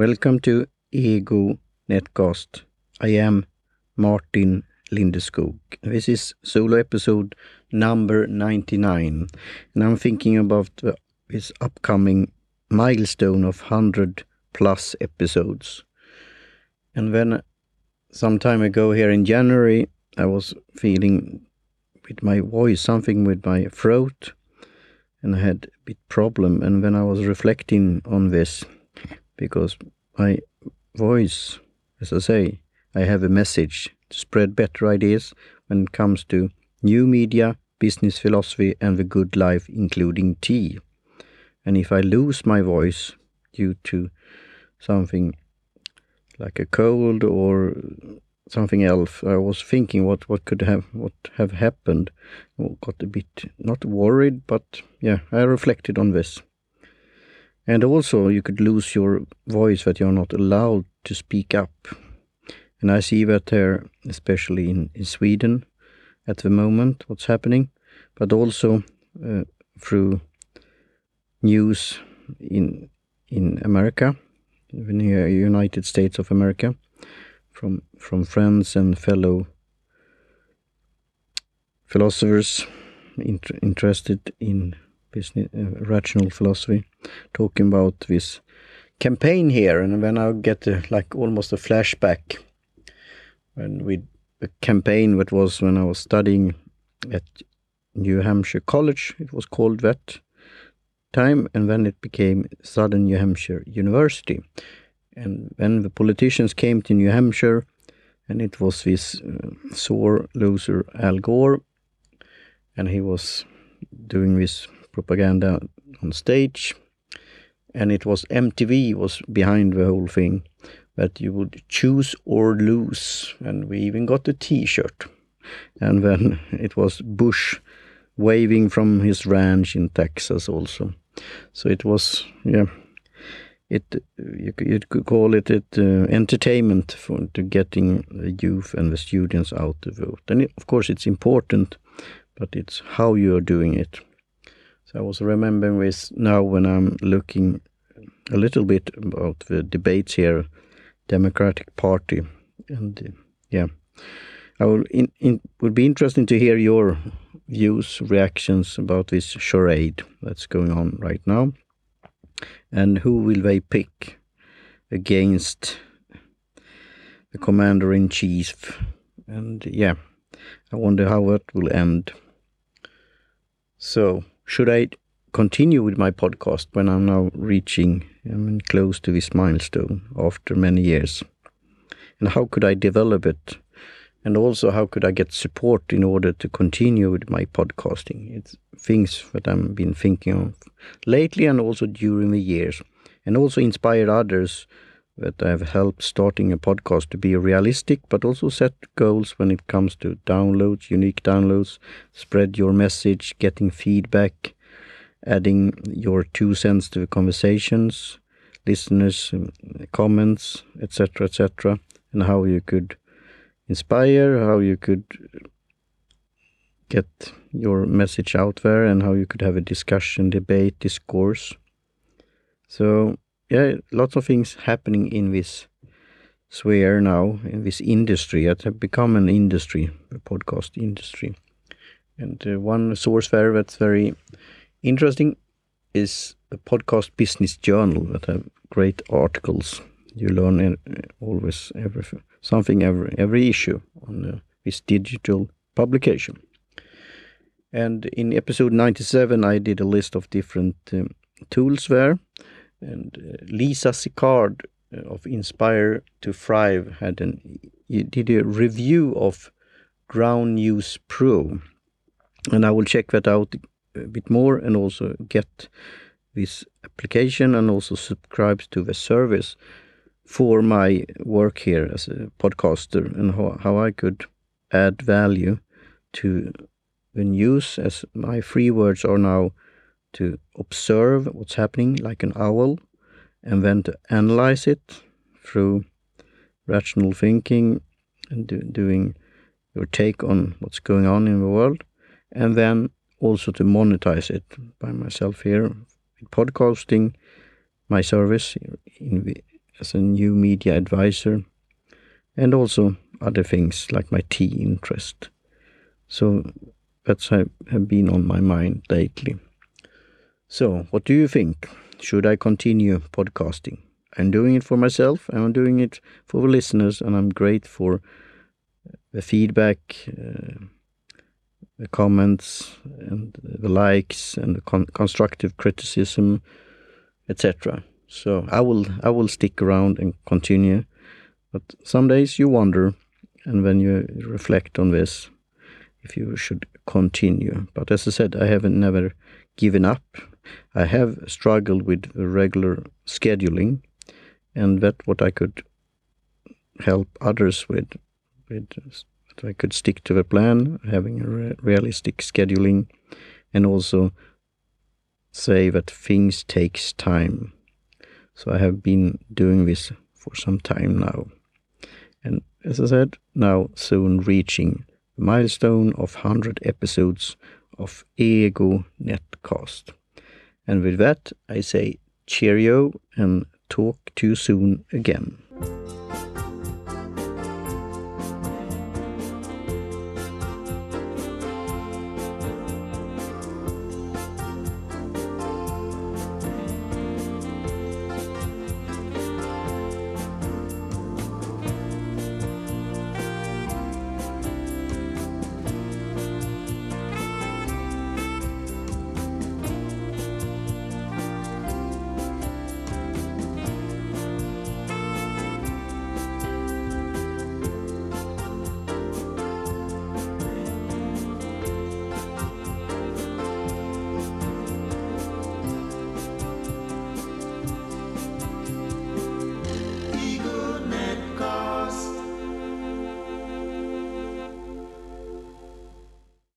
Welcome to Ego Netcast. I am Martin Lindeskog. This is solo episode number 99, and I'm thinking about this upcoming milestone of 100 plus episodes. And then some time ago here in January, I was feeling with my voice, something with my throat, and I had a bit problem. And when I was reflecting on this, because my voice, as I say, I have a message to spread better ideas when it comes to new media, business philosophy, and the good life, including tea. And if I lose my voice due to something like a cold or something else, I was thinking what, what could have what have happened. got a bit not worried, but yeah, I reflected on this. And also, you could lose your voice that you're not allowed to speak up. And I see that there, especially in, in Sweden at the moment, what's happening, but also uh, through news in in America, in the United States of America, from from friends and fellow philosophers inter interested in business, uh, rational philosophy, talking about this campaign here, and when I get a, like almost a flashback when we a campaign that was when I was studying at New Hampshire College. It was called that time, and then it became Southern New Hampshire University. And when the politicians came to New Hampshire, and it was this uh, sore loser Al Gore, and he was doing this propaganda on stage, and it was MTV was behind the whole thing that you would choose or lose, and we even got a T-shirt, and then it was Bush waving from his ranch in Texas also. So it was yeah. It you, you could call it it uh, entertainment for to getting the youth and the students out to vote, and it, of course it's important, but it's how you are doing it. So I was remembering this now when I'm looking a little bit about the debates here, Democratic Party, and uh, yeah, I will in, in would be interesting to hear your views, reactions about this charade that's going on right now, and who will they pick against the commander in chief, and yeah, I wonder how that will end. So should I continue with my podcast when I'm now reaching I mean, close to this milestone after many years? And how could I develop it? And also, how could I get support in order to continue with my podcasting? It's things that I've been thinking of lately and also during the years, and also inspire others that I've helped starting a podcast to be realistic, but also set goals when it comes to downloads, unique downloads, spread your message, getting feedback, adding your two cents to the conversations, listeners, um, comments, etc., etc., and how you could inspire, how you could get your message out there, and how you could have a discussion, debate, discourse. So yeah, lots of things happening in this sphere now, in this industry. It has become an industry, a podcast industry. And uh, one source there that's very interesting is a podcast business journal that have great articles. You learn uh, always every something every every issue on uh, this digital publication. And in episode 97, I did a list of different um, tools there and uh, Lisa Sicard of Inspire to Thrive had an did a review of Ground News Pro, and I will check that out a bit more and also get this application and also subscribe to the service for my work here as a podcaster and how, how I could add value to the news as my free words are now to observe what's happening like an owl and then to analyze it through rational thinking and do, doing your take on what's going on in the world and then also to monetize it by myself here podcasting my service in as a new media advisor and also other things like my tea interest. So that's have been on my mind lately. So, what do you think? Should I continue podcasting? I'm doing it for myself, I'm doing it for the listeners, and I'm great for the feedback, uh, the comments, and the likes, and the con constructive criticism, etc. So I will I will stick around and continue. But some days you wonder, and when you reflect on this, if you should continue. But as I said, I haven't never given up. I have struggled with regular scheduling, and that what I could help others with, with that I could stick to the plan, having a re realistic scheduling, and also say that things takes time. So I have been doing this for some time now. And as I said, now soon reaching the milestone of 100 episodes of Ego Netcast. And with that, I say cheerio and talk to you soon again.